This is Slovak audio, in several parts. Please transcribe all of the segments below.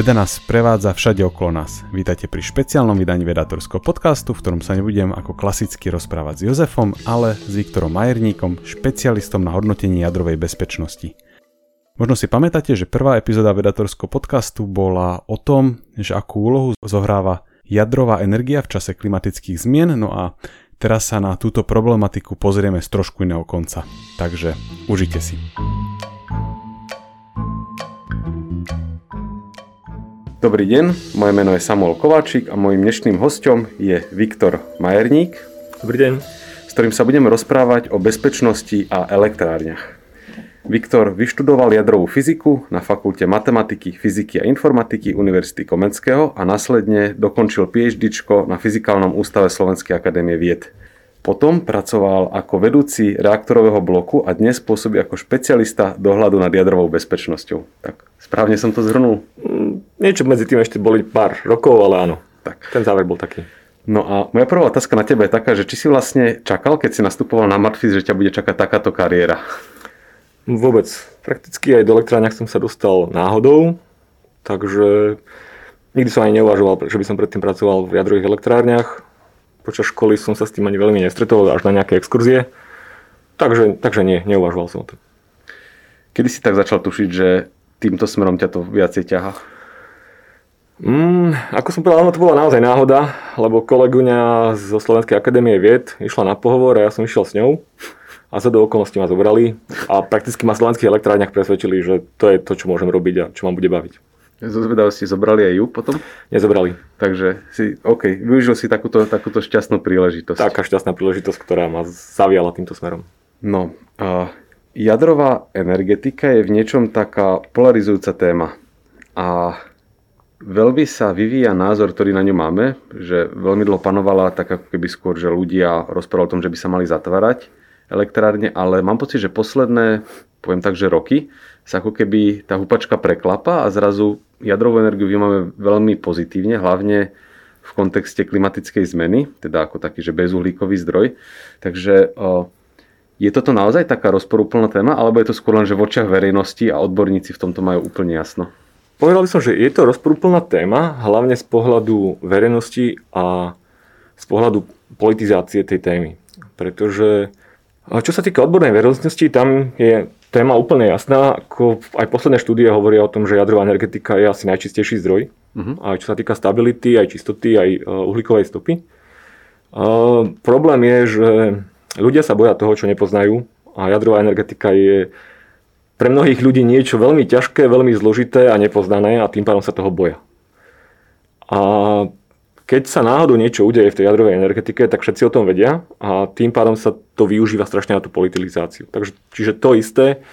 Veda nás prevádza všade okolo nás. Vítajte pri špeciálnom vydaní vedatorského podcastu, v ktorom sa nebudem ako klasicky rozprávať s Jozefom, ale s Viktorom Majerníkom, špecialistom na hodnotenie jadrovej bezpečnosti. Možno si pamätáte, že prvá epizóda vedatorského podcastu bola o tom, že akú úlohu zohráva jadrová energia v čase klimatických zmien, no a teraz sa na túto problematiku pozrieme z trošku iného konca. Takže užite si. Dobrý deň, moje meno je Samuel Kováčik a mojim dnešným hostom je Viktor Majerník. Dobrý deň. S ktorým sa budeme rozprávať o bezpečnosti a elektrárniach. Viktor vyštudoval jadrovú fyziku na Fakulte matematiky, fyziky a informatiky Univerzity Komenského a následne dokončil PhD na Fyzikálnom ústave Slovenskej akadémie vied. Potom pracoval ako vedúci reaktorového bloku a dnes pôsobí ako špecialista dohľadu nad jadrovou bezpečnosťou. Tak správne som to zhrnul? Niečo medzi tým ešte boli pár rokov, ale áno. Tak. Ten záver bol taký. No a moja prvá otázka na teba je taká, že či si vlastne čakal, keď si nastupoval na Matfis, že ťa bude čakať takáto kariéra? Vôbec. Prakticky aj do elektrárniach som sa dostal náhodou, takže nikdy som ani neuvažoval, že by som predtým pracoval v jadrových elektrárniach počas školy som sa s tým ani veľmi nestretol, až na nejaké exkurzie. Takže, takže nie, neuvažoval som o tom. Kedy si tak začal tušiť, že týmto smerom ťa to viacej ťaha? Mm, ako som povedal, to bola naozaj náhoda, lebo koleguňa zo Slovenskej akadémie vied išla na pohovor a ja som išiel s ňou a za do okolností ma zobrali a prakticky ma v slovenských elektrárniach presvedčili, že to je to, čo môžem robiť a čo ma bude baviť. Zo zvedavosti zobrali aj ju potom? Nezobrali. Takže si, OK, využil si takúto, takúto šťastnú príležitosť. Taká šťastná príležitosť, ktorá ma zaviala týmto smerom. No, a jadrová energetika je v niečom taká polarizujúca téma. A veľmi sa vyvíja názor, ktorý na ňu máme, že veľmi dlho panovala tak ako keby skôr, že ľudia rozprávali o tom, že by sa mali zatvárať elektrárne, ale mám pocit, že posledné, poviem tak, že roky sa ako keby tá hupačka preklapa a zrazu jadrovú energiu vnímame veľmi pozitívne, hlavne v kontexte klimatickej zmeny, teda ako taký, že bezuhlíkový zdroj. Takže je toto naozaj taká rozporúplná téma, alebo je to skôr len, že v očiach verejnosti a odborníci v tomto majú úplne jasno? Povedal by som, že je to rozporúplná téma, hlavne z pohľadu verejnosti a z pohľadu politizácie tej témy. Pretože čo sa týka odbornej verejnosti, tam je téma úplne jasná. Ako aj posledné štúdie hovoria o tom, že jadrová energetika je asi najčistejší zdroj. Uh-huh. Aj čo sa týka stability, aj čistoty, aj e, uhlíkovej stopy. Uh, problém je, že ľudia sa boja toho, čo nepoznajú a jadrová energetika je pre mnohých ľudí niečo veľmi ťažké, veľmi zložité a nepoznané a tým pádom sa toho boja. A keď sa náhodou niečo udeje v tej jadrovej energetike, tak všetci o tom vedia a tým pádom sa to využíva strašne na tú politizáciu. Takže, čiže to isté,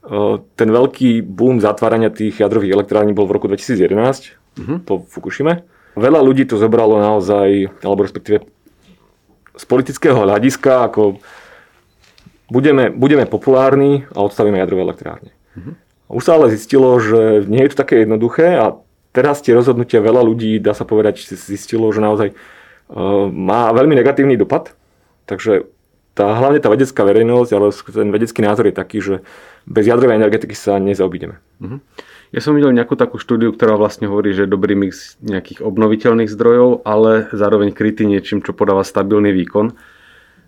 e, ten veľký boom zatvárania tých jadrových elektrární bol v roku 2011 uh-huh. Mhm. po Fukushime. Veľa ľudí to zobralo naozaj, alebo respektíve z politického hľadiska, ako budeme, budeme populárni a odstavíme jadrové elektrárne. Uh-huh. Už sa ale zistilo, že nie je to také jednoduché a teraz tie rozhodnutia veľa ľudí, dá sa povedať, zistilo, že naozaj uh, má veľmi negatívny dopad. Takže tá, hlavne tá vedecká verejnosť, ale ten vedecký názor je taký, že bez jadrovej energetiky sa nezaobídeme. Uh-huh. Ja som videl nejakú takú štúdiu, ktorá vlastne hovorí, že dobrý mix nejakých obnoviteľných zdrojov, ale zároveň krytý niečím, čo podáva stabilný výkon.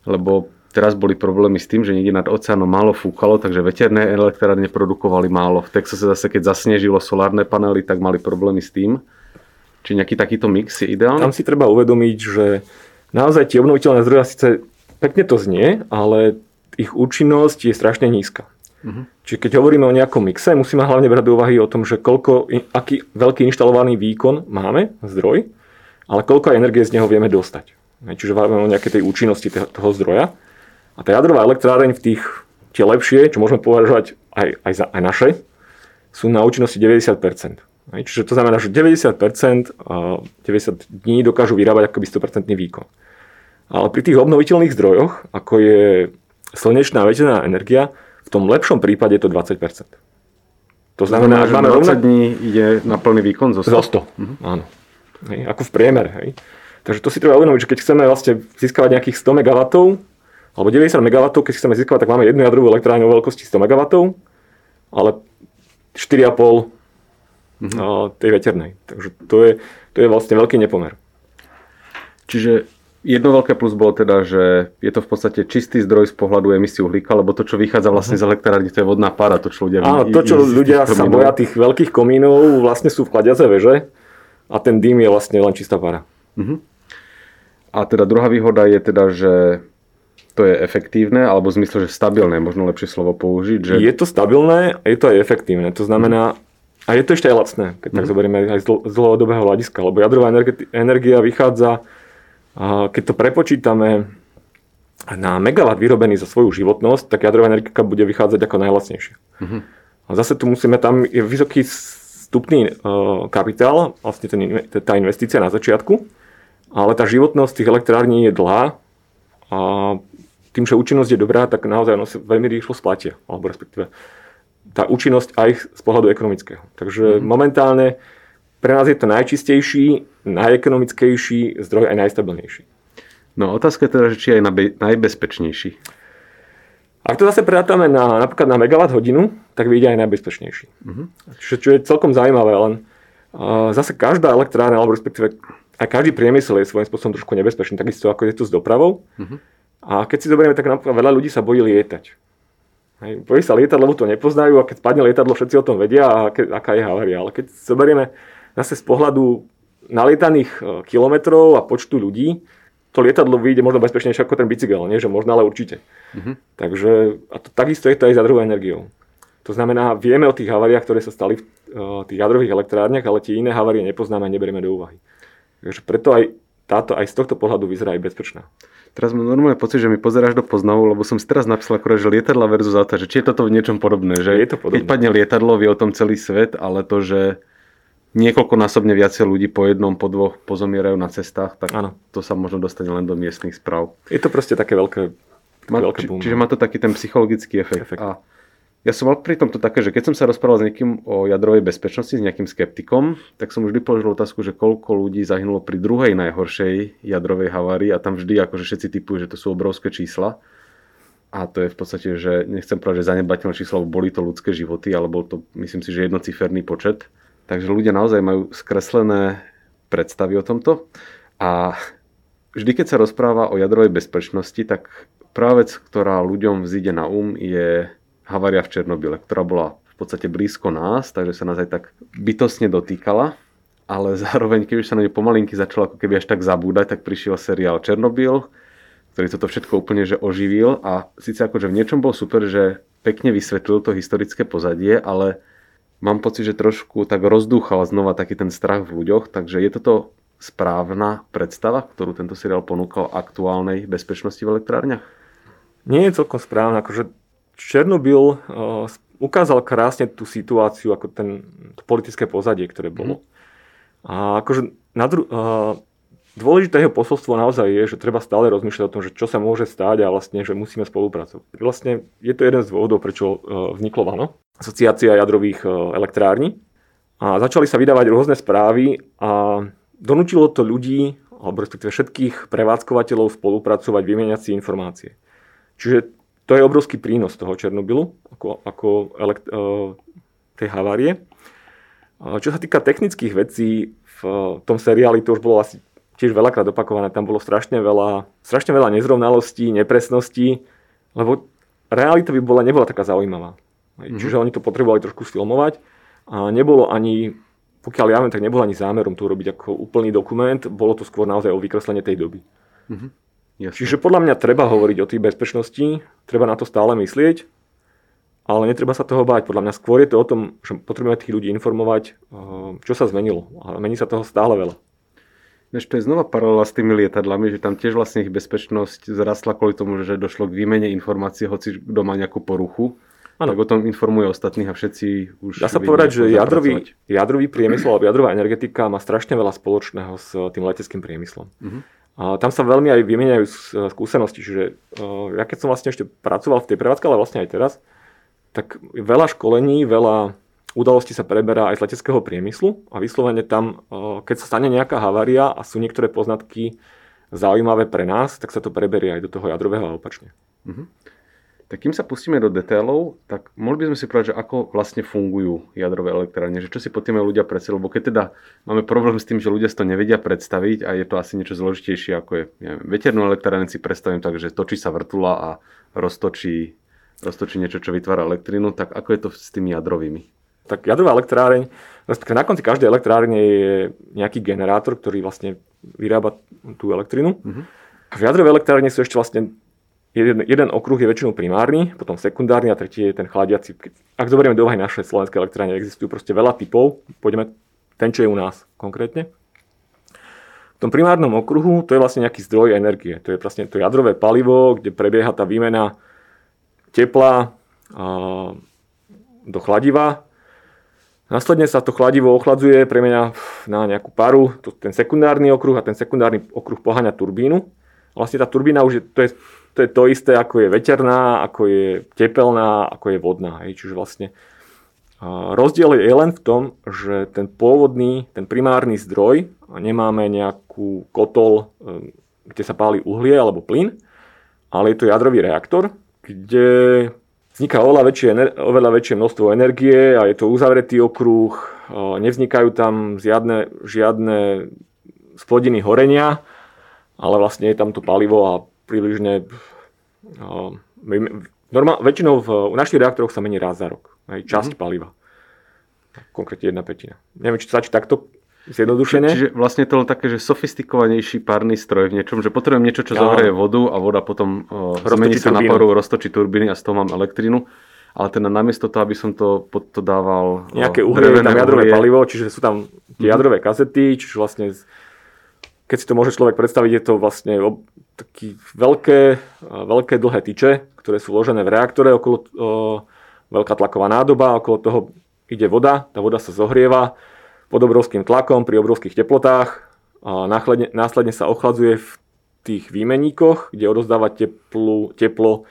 Lebo Teraz boli problémy s tým, že niekde nad oceánom málo fúkalo, takže veterné elektrárne produkovali málo. V Texase zase, keď zasnežilo solárne panely, tak mali problémy s tým. Či nejaký takýto mix je ideálny? Tam si treba uvedomiť, že naozaj tie obnoviteľné zdroje síce pekne to znie, ale ich účinnosť je strašne nízka. Uh-huh. Čiže keď hovoríme o nejakom mixe, musíme hlavne brať do úvahy o tom, že koľko, aký veľký inštalovaný výkon máme, zdroj, ale koľko energie z neho vieme dostať. Čiže hovoríme o nejakej tej účinnosti toho zdroja. A tá jadrová elektráreň v tých, tie lepšie, čo môžeme považovať aj, aj, za, aj naše, sú na účinnosti 90%. Čiže to znamená, že 90% a 90 dní dokážu vyrábať akoby 100% výkon. Ale pri tých obnoviteľných zdrojoch, ako je slnečná a veterná energia, v tom lepšom prípade je to 20%. To znamená, že máme 20 rovnak... dní ide na plný výkon zo 100? Zo 100, uh-huh. áno. Hej, ako v priemere. Hej. Takže to si treba uvedomiť, že keď chceme vlastne získavať nejakých 100 MW, alebo 90 MW, keď chceme získavať, tak máme jednu jadrovú elektrárnu o veľkosti 100 MW, ale 4,5 uh-huh. tej veternej. Takže to je, to je vlastne veľký nepomer. Čiže jedno veľké plus bolo teda, že je to v podstate čistý zdroj z pohľadu emisí uhlíka, lebo to, čo vychádza vlastne z elektrárne, to je vodná pára, to, čo ľudia... Áno, to, čo ľudia sa boja tých veľkých komínov, vlastne sú v chladiace veže a ten dým je vlastne len čistá pára. Uh-huh. A teda druhá výhoda je teda, že to je efektívne, alebo v zmysle, že stabilné, možno lepšie slovo použiť. Že... Je to stabilné a je to aj efektívne. To znamená, a je to ešte aj lacné, keď mm. tak mhm. zoberieme aj z dlhodobého hľadiska, lebo jadrová energia vychádza, keď to prepočítame na megawatt vyrobený za svoju životnosť, tak jadrová energia bude vychádzať ako najlacnejšie. Mm-hmm. A zase tu musíme, tam je vysoký vstupný uh, kapitál, vlastne ten, tá investícia na začiatku, ale tá životnosť tých elektrární je dlhá a tým, že účinnosť je dobrá, tak naozaj ono sa veľmi rýchlo splatia, alebo respektíve tá účinnosť aj z pohľadu ekonomického. Takže mm-hmm. momentálne pre nás je to najčistejší, najekonomickejší zdroj aj najstabilnejší. No otázka je teda, že či aj najbezpečnejší. Ak to zase prerátame na, napríklad na megawatt hodinu, tak vyjde aj najbezpečnejší. Mm-hmm. Čo, čo je celkom zaujímavé, len uh, zase každá elektrárna, alebo respektíve aj každý priemysel je svojím spôsobom trošku nebezpečný, takisto ako je to s dopravou. Mm-hmm. A keď si zoberieme, tak napríklad veľa ľudí sa bojí lietať. Hej, bojí sa lietať, lebo to nepoznajú a keď spadne lietadlo, všetci o tom vedia, a ke, aká je havária. Ale keď zoberieme zase z pohľadu nalietaných e, kilometrov a počtu ľudí, to lietadlo vyjde možno bezpečnejšie ako ten bicykel, nie že možno, ale určite. Mm-hmm. Takže a to, takisto je to aj za druhou energiou. To znamená, vieme o tých haváriách, ktoré sa stali v uh, tých jadrových elektrárniach, ale tie iné havárie nepoznáme a neberieme do úvahy. Takže preto aj táto aj z tohto pohľadu vyzerá aj bezpečná. Teraz mám normálne pocit, že mi pozeráš do poznavu, lebo som si teraz napísal akurát, že lietadla versus auta, že či je toto v niečom podobné, že je to podobné. keď padne lietadlo, vie o tom celý svet, ale to, že niekoľkonásobne viacej ľudí po jednom, po dvoch pozomierajú na cestách, tak ano. to sa možno dostane len do miestnych správ. Je to proste také veľké, také má, veľké či, Čiže má to taký ten psychologický efekt. efekt. A ja som mal pri tomto také, že keď som sa rozprával s niekým o jadrovej bezpečnosti, s nejakým skeptikom, tak som vždy položil otázku, že koľko ľudí zahynulo pri druhej najhoršej jadrovej havárii a tam vždy akože všetci typujú, že to sú obrovské čísla. A to je v podstate, že nechcem povedať, že zanedbateľné číslo, boli to ľudské životy, ale bol to, myslím si, že jednociferný počet. Takže ľudia naozaj majú skreslené predstavy o tomto. A vždy, keď sa rozpráva o jadrovej bezpečnosti, tak prvá vec, ktorá ľuďom vzíde na um, je havária v Černobyle, ktorá bola v podstate blízko nás, takže sa nás aj tak bytosne dotýkala, ale zároveň, keď už sa na ňu pomalinky začalo ako keby až tak zabúdať, tak prišiel seriál Černobyl, ktorý toto všetko úplne že oživil. A síce akože v niečom bol super, že pekne vysvetlil to historické pozadie, ale mám pocit, že trošku tak rozdúchal znova taký ten strach v ľuďoch, takže je toto správna predstava, ktorú tento seriál ponúkal aktuálnej bezpečnosti v elektrárniach? Nie je celkom správna, akože Černobyl uh, ukázal krásne tú situáciu, ako ten, to politické pozadie, ktoré bolo. Mm. A akože na dru- uh, dôležité jeho posolstvo naozaj je, že treba stále rozmýšľať o tom, že čo sa môže stáť a vlastne, že musíme spolupracovať. Vlastne je to jeden z dôvodov, prečo uh, vzniklo VANO, asociácia jadrových elektrární. A začali sa vydávať rôzne správy a donútilo to ľudí, alebo respektíve všetkých prevádzkovateľov spolupracovať, vymieňať si informácie. Čiže to je obrovský prínos toho Černobylu, ako, ako elekt, uh, tej havárie. Uh, čo sa týka technických vecí, v tom seriáli to už bolo asi tiež veľakrát opakované, tam bolo strašne veľa, strašne veľa nezrovnalostí, nepresností, lebo realita by bola, nebola taká zaujímavá. Mm-hmm. Čiže oni to potrebovali trošku sfilmovať a nebolo ani, pokiaľ ja viem, tak nebolo ani zámerom tu robiť ako úplný dokument, bolo to skôr naozaj o vykreslenie tej doby. Mm-hmm. Jasne. Čiže podľa mňa treba hovoriť o tej bezpečnosti, treba na to stále myslieť, ale netreba sa toho báť. Podľa mňa skôr je to o tom, že potrebujeme tých ľudí informovať, eh, čo sa zmenilo. A mení sa toho stále veľa. Než to je znova paralela s tými lietadlami, že tam tiež vlastne ich bezpečnosť zrastla kvôli tomu, že došlo k výmene informácií, hoci kto má nejakú poruchu. Ano. Tak o tom informuje ostatných a všetci už... Dá sa povedať, že jadrový, jadrový priemysel alebo jadrová energetika má strašne veľa spoločného s tým leteckým priemyslom. Uh-huh. A tam sa veľmi aj vymieňajú skúsenosti, čiže ja keď som vlastne ešte pracoval v tej prevádzke, ale vlastne aj teraz, tak veľa školení, veľa udalostí sa preberá aj z leteckého priemyslu a vyslovene tam, keď sa stane nejaká havária a sú niektoré poznatky zaujímavé pre nás, tak sa to preberie aj do toho jadrového a opačne. Uh-huh. Tak kým sa pustíme do detailov, tak mohli by sme si povedať, že ako vlastne fungujú jadrové elektrárne, že čo si pod tým ľudia predstavujú, lebo keď teda máme problém s tým, že ľudia si to nevedia predstaviť a je to asi niečo zložitejšie, ako je ja neviem, veternú elektrárne si predstavím tak, že točí sa vrtula a roztočí, roztočí niečo, čo vytvára elektrínu, tak ako je to s tými jadrovými? Tak jadrová elektráreň, respektíve na konci každej elektrárne je nejaký generátor, ktorý vlastne vyrába tú elektrínu. Uh-huh. V jadrovej elektrárne sú ešte vlastne jeden, jeden okruh je väčšinou primárny, potom sekundárny a tretí je ten chladiaci. Ak zoberieme do naše slovenské elektrárne, existujú proste veľa typov. Pôjdeme ten, čo je u nás konkrétne. V tom primárnom okruhu to je vlastne nejaký zdroj energie. To je vlastne to jadrové palivo, kde prebieha tá výmena tepla do chladiva. Následne sa to chladivo ochladzuje, premenia na nejakú paru, to, ten sekundárny okruh a ten sekundárny okruh poháňa turbínu. Vlastne tá turbína už je, to je to je to isté, ako je veterná, ako je tepelná, ako je vodná. Hej. Čiže vlastne rozdiel je len v tom, že ten pôvodný, ten primárny zdroj, nemáme nejakú kotol, kde sa páli uhlie alebo plyn, ale je to jadrový reaktor, kde vzniká oveľa väčšie, oveľa väčšie množstvo energie a je to uzavretý okruh, nevznikajú tam žiadne, žiadne splodiny horenia, ale vlastne je tam to palivo a približne no, normál, väčšinou v, v našich reaktoroch sa mení raz za rok. Aj časť mm-hmm. paliva. Konkrétne jedna petina. Neviem, či stačí takto zjednodušene. Čiže vlastne to je také, že sofistikovanejší párny stroj v niečom, že potrebujem niečo, čo ja. zohreje vodu a voda potom uh, zmení sa na paru, roztočí turbíny a z toho mám elektrínu. Ale teda namiesto toho, aby som to pod to dával... Nejaké uhlie, tam jadrové uhlie. palivo, čiže sú tam tie mm-hmm. jadrové kazety, čiže vlastne keď si to môže človek predstaviť, je to vlastne taký veľké, veľké dlhé tyče, ktoré sú vložené v reaktore, okolo, o, veľká tlaková nádoba, okolo toho ide voda, tá voda sa zohrieva pod obrovským tlakom pri obrovských teplotách a následne, následne sa ochladzuje v tých výmeníkoch, kde odozdáva teplu, teplo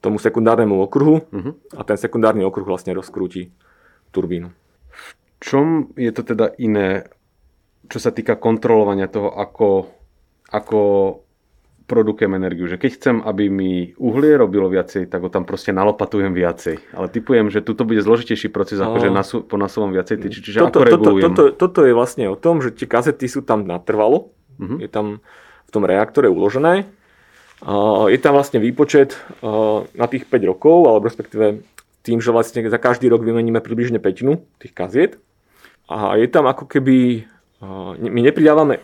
tomu sekundárnemu okruhu uh-huh. a ten sekundárny okruh vlastne rozkrúti turbínu. V čom je to teda iné čo sa týka kontrolovania toho, ako, ako produkujem energiu. Že keď chcem, aby mi uhlie robilo viacej, tak ho tam proste nalopatujem viacej. Ale typujem, že tuto bude zložitejší proces, ako že nasu, ponasúvam viacej tyči. Čiže toto, ako regulujem? Toto, toto, toto je vlastne o tom, že tie kazety sú tam natrvalo. Uh-huh. Je tam v tom reaktore uložené. Je tam vlastne výpočet na tých 5 rokov, alebo respektíve tým, že vlastne za každý rok vymeníme približne petinu tých kaziet. A je tam ako keby my nepridávame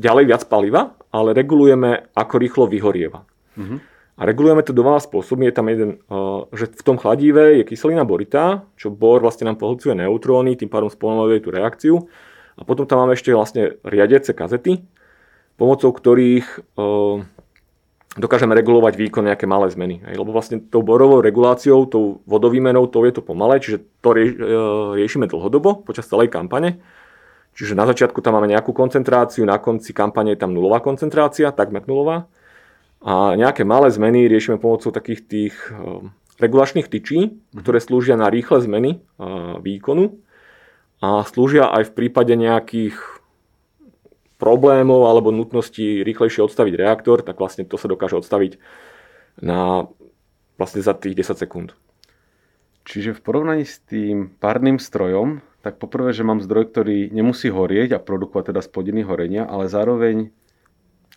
ďalej viac paliva, ale regulujeme, ako rýchlo vyhorieva. Uh-huh. A regulujeme to dvoma spôsobmi. Je tam jeden, že v tom chladive je kyselina boritá, čo bor vlastne nám pohlcuje neutróny, tým pádom spomaluje tú reakciu. A potom tam máme ešte vlastne riadiace kazety, pomocou ktorých dokážeme regulovať výkon nejaké malé zmeny. Lebo vlastne tou borovou reguláciou, tou vodovýmenou, to je to pomalé, čiže to e, riešime dlhodobo počas celej kampane. Čiže na začiatku tam máme nejakú koncentráciu, na konci kampane je tam nulová koncentrácia, takmer nulová. A nejaké malé zmeny riešime pomocou takých tých e, regulačných tyčí, ktoré slúžia na rýchle zmeny e, výkonu a slúžia aj v prípade nejakých problémov alebo nutnosti rýchlejšie odstaviť reaktor, tak vlastne to sa dokáže odstaviť na vlastne za tých 10 sekúnd. Čiže v porovnaní s tým párnym strojom, tak poprvé, že mám zdroj, ktorý nemusí horieť a produkovať teda spodiny horenia, ale zároveň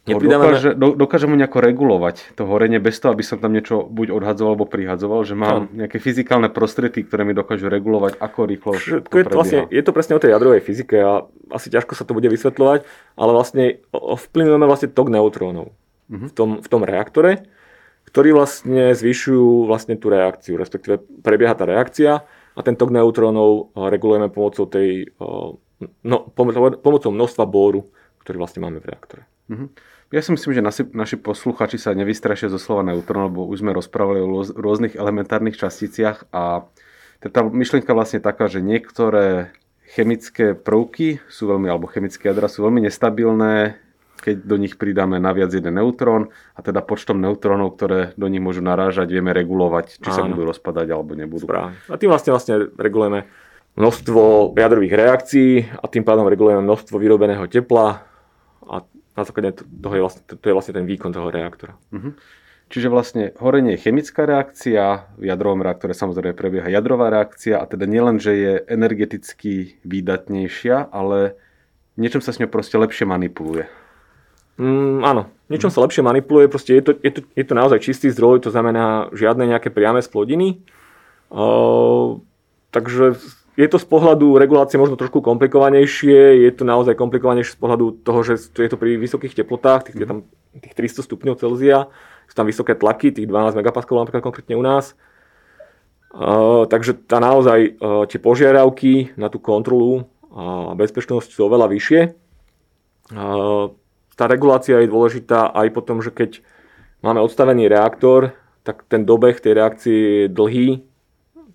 dokáže, do, dokáže mu nejako regulovať to horenie bez toho, aby som tam niečo buď odhadzoval alebo prihadzoval, že mám no. nejaké fyzikálne prostriedky, ktoré mi dokážu regulovať, ako rýchlo to, to je, vlastne, je to presne o tej jadrovej fyzike a asi ťažko sa to bude vysvetľovať, ale vlastne ovplyvňujeme vlastne tok neutrónov uh-huh. v, tom, v tom reaktore, ktorí vlastne zvyšujú vlastne tú reakciu, respektíve prebieha tá reakcia a ten tok neutrónov regulujeme pomocou tej no, pomocou množstva bóru, ktorý vlastne máme v reaktore. Uh-huh. Ja si myslím, že naši, naši posluchači sa nevystrašia zo slova neutrón, lebo už sme rozprávali o rôznych elementárnych časticiach a tá myšlienka vlastne taká, že niektoré chemické prvky sú veľmi, alebo chemické jadra sú veľmi nestabilné, keď do nich pridáme naviac jeden neutrón a teda počtom neutrónov, ktoré do nich môžu narážať, vieme regulovať, či Áno. sa budú rozpadať alebo nebudú. Správne. A tým vlastne, vlastne regulujeme množstvo jadrových reakcií a tým pádom regulujeme množstvo vyrobeného tepla a na základe toho je vlastne, to je vlastne ten výkon toho reaktora. Uh-huh. Čiže vlastne horenie je chemická reakcia, v jadrovom reaktore samozrejme prebieha jadrová reakcia a teda nielen, že je energeticky výdatnejšia, ale niečom sa s ňou proste lepšie manipuluje. Mm, áno, niečom sa lepšie manipuluje, proste je to, je, to, je to naozaj čistý zdroj, to znamená žiadne nejaké priame splodiny. Uh, takže je to z pohľadu regulácie možno trošku komplikovanejšie, je to naozaj komplikovanejšie z pohľadu toho, že je to pri vysokých teplotách, tých, je tam tých 300 stupňov Celzia, sú tam vysoké tlaky, tých 12 MPa napríklad konkrétne u nás. Uh, takže tá naozaj uh, tie požiadavky na tú kontrolu a bezpečnosť sú oveľa vyššie. Uh, tá regulácia je dôležitá aj potom, že keď máme odstavený reaktor, tak ten dobeh tej reakcie je dlhý,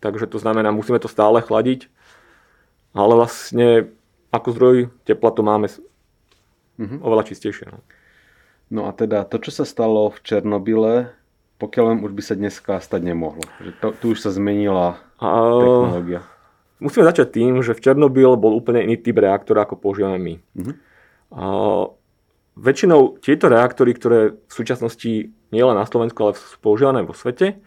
takže to znamená, musíme to stále chladiť, ale vlastne ako zdroj tepla to máme mm-hmm. oveľa čistejšie. No. no a teda to, čo sa stalo v Černobyle, pokiaľ len už by sa dneska stať nemohlo. Že to, tu už sa zmenila a, technológia. Musíme začať tým, že v Černobyl bol úplne iný typ reaktora, ako používame my. Mm-hmm. A, väčšinou tieto reaktory, ktoré v súčasnosti nie len na Slovensku, ale sú používané vo svete,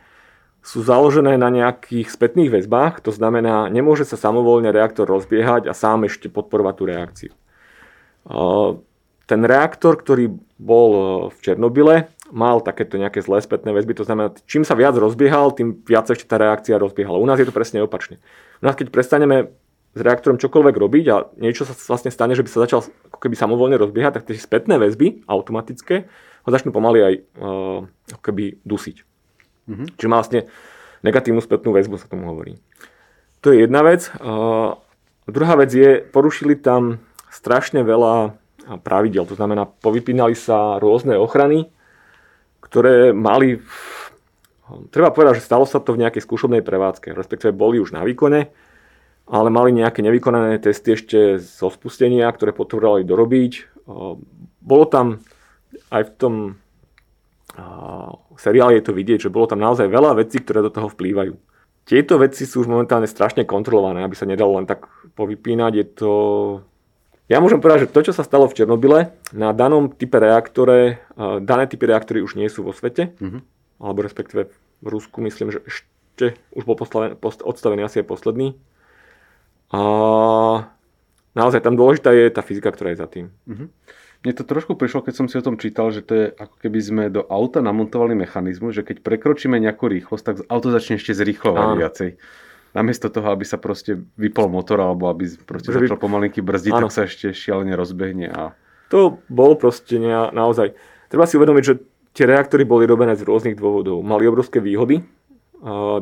sú založené na nejakých spätných väzbách, to znamená, nemôže sa samovolne reaktor rozbiehať a sám ešte podporovať tú reakciu. Ten reaktor, ktorý bol v Černobyle, mal takéto nejaké zlé spätné väzby, to znamená, čím sa viac rozbiehal, tým viac ešte tá reakcia rozbiehala. U nás je to presne opačne. U nás, keď prestaneme s reaktorom čokoľvek robiť a niečo sa vlastne stane, že by sa začal ako keby samovolne rozbiehať, tak tie spätné väzby automatické ho začnú pomaly aj uh, keby dusiť. Mm-hmm. Čiže má vlastne negatívnu spätnú väzbu, sa tomu hovorí. To je jedna vec. Uh, druhá vec je, porušili tam strašne veľa pravidel. To znamená, povypínali sa rôzne ochrany, ktoré mali... Treba povedať, že stalo sa to v nejakej skúšobnej prevádzke, respektíve boli už na výkone ale mali nejaké nevykonané testy ešte zo spustenia, ktoré potrebovali dorobiť. Bolo tam aj v tom seriáli je to vidieť, že bolo tam naozaj veľa vecí, ktoré do toho vplývajú. Tieto veci sú už momentálne strašne kontrolované, aby sa nedalo len tak povypínať. Je to... Ja môžem povedať, že to, čo sa stalo v Černobyle, na danom type reaktore, dané typy reaktory už nie sú vo svete, mm-hmm. alebo respektíve v Rusku myslím, že ešte už bol odstavený asi aj posledný a naozaj tam dôležitá je tá fyzika, ktorá je za tým. Mm-hmm. Mne to trošku prišlo, keď som si o tom čítal, že to je ako keby sme do auta namontovali mechanizmus, že keď prekročíme nejakú rýchlosť, tak auto začne ešte zrýchlovať viacej. Namiesto toho, aby sa proste vypol motor alebo aby proste že začal by... pomalinky brzdiť, Áno. tak sa ešte šialene rozbehne. A... To bol proste ne, naozaj... Treba si uvedomiť, že tie reaktory boli robené z rôznych dôvodov. Mali obrovské výhody.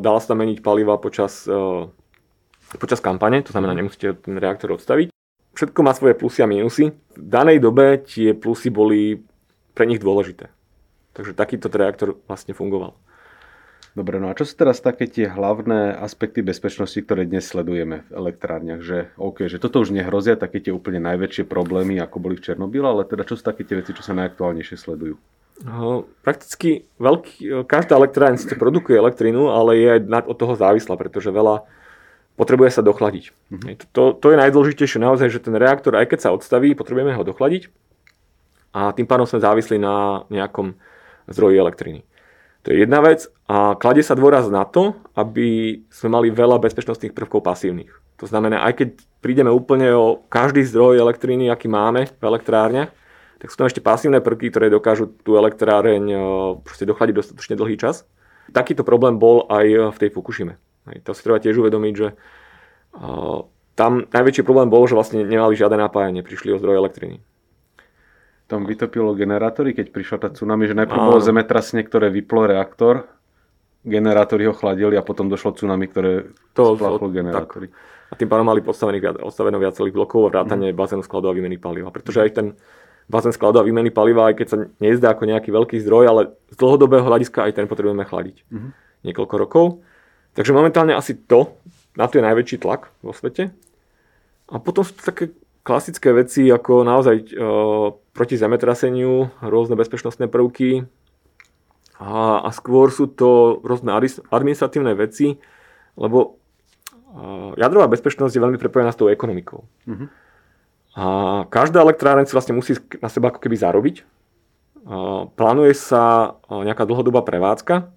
Dala sa meniť paliva počas počas kampane, to znamená, nemusíte ten reaktor odstaviť. Všetko má svoje plusy a minusy. V danej dobe tie plusy boli pre nich dôležité. Takže takýto reaktor vlastne fungoval. Dobre, no a čo sú teraz také tie hlavné aspekty bezpečnosti, ktoré dnes sledujeme v elektrárniach? Že, OK, že toto už nehrozia také tie úplne najväčšie problémy, ako boli v Černobyle, ale teda čo sú také tie veci, čo sa najaktuálnejšie sledujú? No, prakticky veľký, každá elektrárne sice produkuje elektrínu, ale je aj od toho závislá, pretože veľa potrebuje sa dochladiť. Mm-hmm. To, to je najdôležitejšie naozaj, že ten reaktor, aj keď sa odstaví, potrebujeme ho dochladiť a tým pádom sme závislí na nejakom zdroji elektriny. To je jedna vec a kladie sa dôraz na to, aby sme mali veľa bezpečnostných prvkov pasívnych. To znamená, aj keď prídeme úplne o každý zdroj elektriny, aký máme v elektrárniach, tak sú tam ešte pasívne prvky, ktoré dokážu tú elektráreň proste dochladiť dostatočne dlhý čas. Takýto problém bol aj v tej Fukushime. Hej, to si treba tiež uvedomiť, že uh, tam najväčší problém bol, že vlastne nemali žiadne napájanie, prišli o zdroj elektriny. Tam vytopilo generátory, keď prišla tá tsunami, že najprv bolo zemetrasne, ktoré vyplo reaktor, generátory ho chladili a potom došlo tsunami, ktoré to, splachlo generátory. Tak. A tým pádom mali postavených, postavených viacerých blokov a vrátanie mm. bazénu skladu a výmeny paliva. Pretože aj ten bazén skladu a výmeny paliva, aj keď sa nezdá ako nejaký veľký zdroj, ale z dlhodobého hľadiska aj ten potrebujeme chladiť. Mm. Niekoľko rokov. Takže momentálne asi to, na to je najväčší tlak vo svete. A potom sú také klasické veci ako naozaj e, proti zemetraseniu, rôzne bezpečnostné prvky a, a skôr sú to rôzne administratívne veci, lebo e, jadrová bezpečnosť je veľmi prepojená s tou ekonomikou. Mm-hmm. A každá elektráreň si vlastne musí na seba ako keby zarobiť plánuje sa nejaká dlhodobá prevádzka,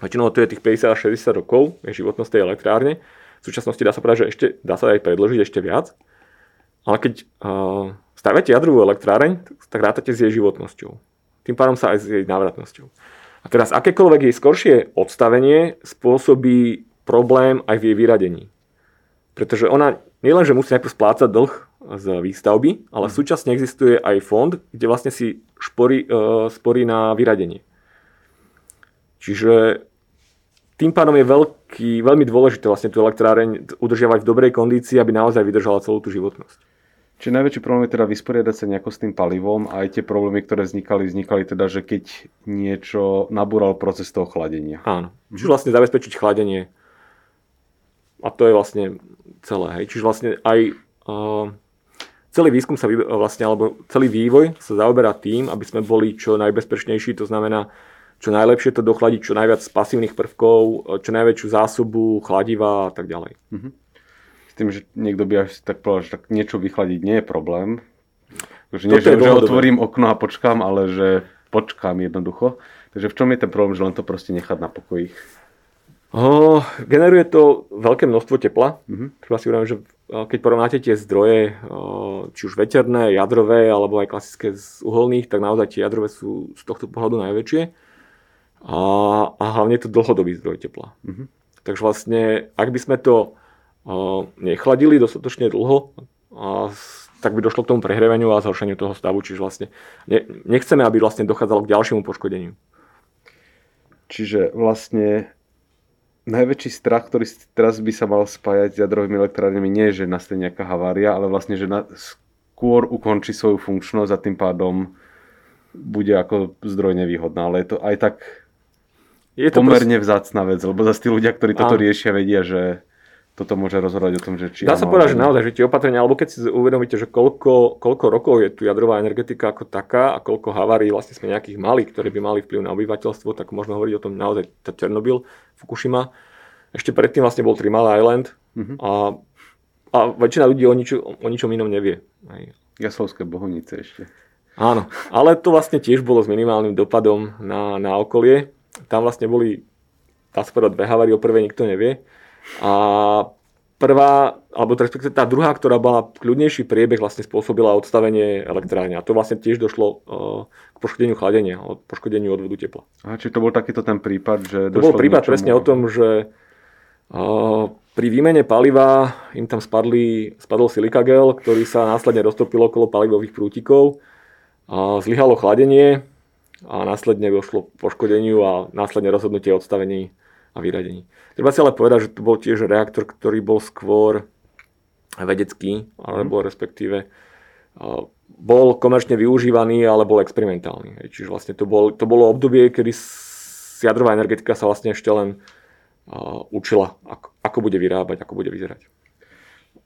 väčšinou to je tých 50 až 60 rokov, je životnosť tej elektrárne. V súčasnosti dá sa povedať, že ešte, dá sa aj predložiť ešte viac. Ale keď uh, staviate jadrovú elektráreň, tak rátate s jej životnosťou. Tým pádom sa aj s jej návratnosťou. A teraz akékoľvek jej skoršie odstavenie spôsobí problém aj v jej vyradení. Pretože ona nielenže musí najprv splácať dlh z výstavby, ale mm. súčasne existuje aj fond, kde vlastne si šporí, uh, sporí na vyradenie. Čiže tým pádom je veľký, veľmi dôležité vlastne tú elektráreň udržiavať v dobrej kondícii, aby naozaj vydržala celú tú životnosť. Čiže najväčší problém je teda vysporiadať sa nejako s tým palivom a aj tie problémy, ktoré vznikali, vznikali teda, že keď niečo nabúral proces toho chladenia. Áno. Mhm. Čiže vlastne zabezpečiť chladenie. A to je vlastne celé. Hej. Čiže vlastne aj uh, celý výskum sa vlastne, alebo celý vývoj sa zaoberá tým, aby sme boli čo najbezpečnejší, to znamená čo najlepšie to dochladiť, čo najviac pasívnych prvkov, čo najväčšiu zásobu, chladiva a tak ďalej. Mm-hmm. S tým, že niekto by až tak povedal, že tak niečo vychladiť nie je problém. Takže nie, že, že otvorím okno a počkám, ale že počkám jednoducho. Takže v čom je ten problém, že len to proste nechať na pokoji? O, generuje to veľké množstvo tepla. Mm-hmm. Treba si uvedomiť, že keď porovnáte tie zdroje, či už veterné, jadrové, alebo aj klasické z uholných, tak naozaj tie jadrové sú z tohto pohľadu najväčšie a, a hlavne je to dlhodobý zdroj tepla. Mm-hmm. Takže vlastne, ak by sme to uh, nechladili dostatočne dlho, a, tak by došlo k tomu prehreveniu a zhoršeniu toho stavu, čiže vlastne ne, nechceme, aby vlastne dochádzalo k ďalšiemu poškodeniu. Čiže vlastne najväčší strach, ktorý teraz by sa mal spájať s jadrovými elektrárnyami, nie je, že nastane nejaká havária, ale vlastne, že na, skôr ukončí svoju funkčnosť a tým pádom bude ako zdroj nevýhodná. Ale je to aj tak je to pomerne proste... vzácna vec, lebo zase tí ľudia, ktorí toto Áno. riešia, vedia, že toto môže rozhodovať o tom, že či... Dá sa povedať, že naozaj, že tie opatrenia, alebo keď si uvedomíte, že koľko, koľko rokov je tu jadrová energetika ako taká a koľko havárií vlastne sme nejakých mali, ktoré by mali vplyv na obyvateľstvo, tak možno hovoriť o tom naozaj tá Černobyl, Fukushima. Ešte predtým vlastne bol Mile Island uh-huh. a, a väčšina ľudí o, ničo, o ničom inom nevie. Aj. Jaslovské bohunice ešte. Áno, ale to vlastne tiež bolo s minimálnym dopadom na, na okolie tam vlastne boli, dá sa povedať, dve havárie, o prvej nikto nevie. A prvá, alebo respektíve tá druhá, ktorá bola kľudnejší priebeh, vlastne spôsobila odstavenie elektrárne. A to vlastne tiež došlo uh, k poškodeniu chladenia, od poškodeniu odvodu tepla. A či to bol takýto ten prípad, že To bol prípad presne o tom, že uh, pri výmene paliva im tam spadli, spadol silikagel, ktorý sa následne roztopil okolo palivových prútikov. Uh, zlyhalo chladenie, a následne došlo k poškodeniu a následne rozhodnutie o odstavení a vyradení. Treba si ale povedať, že to bol tiež reaktor, ktorý bol skôr vedecký, alebo respektíve bol komerčne využívaný, ale bol experimentálny. Čiže vlastne to, bol, to bolo obdobie, kedy jadrová energetika sa vlastne ešte len učila, ako, ako bude vyrábať, ako bude vyzerať.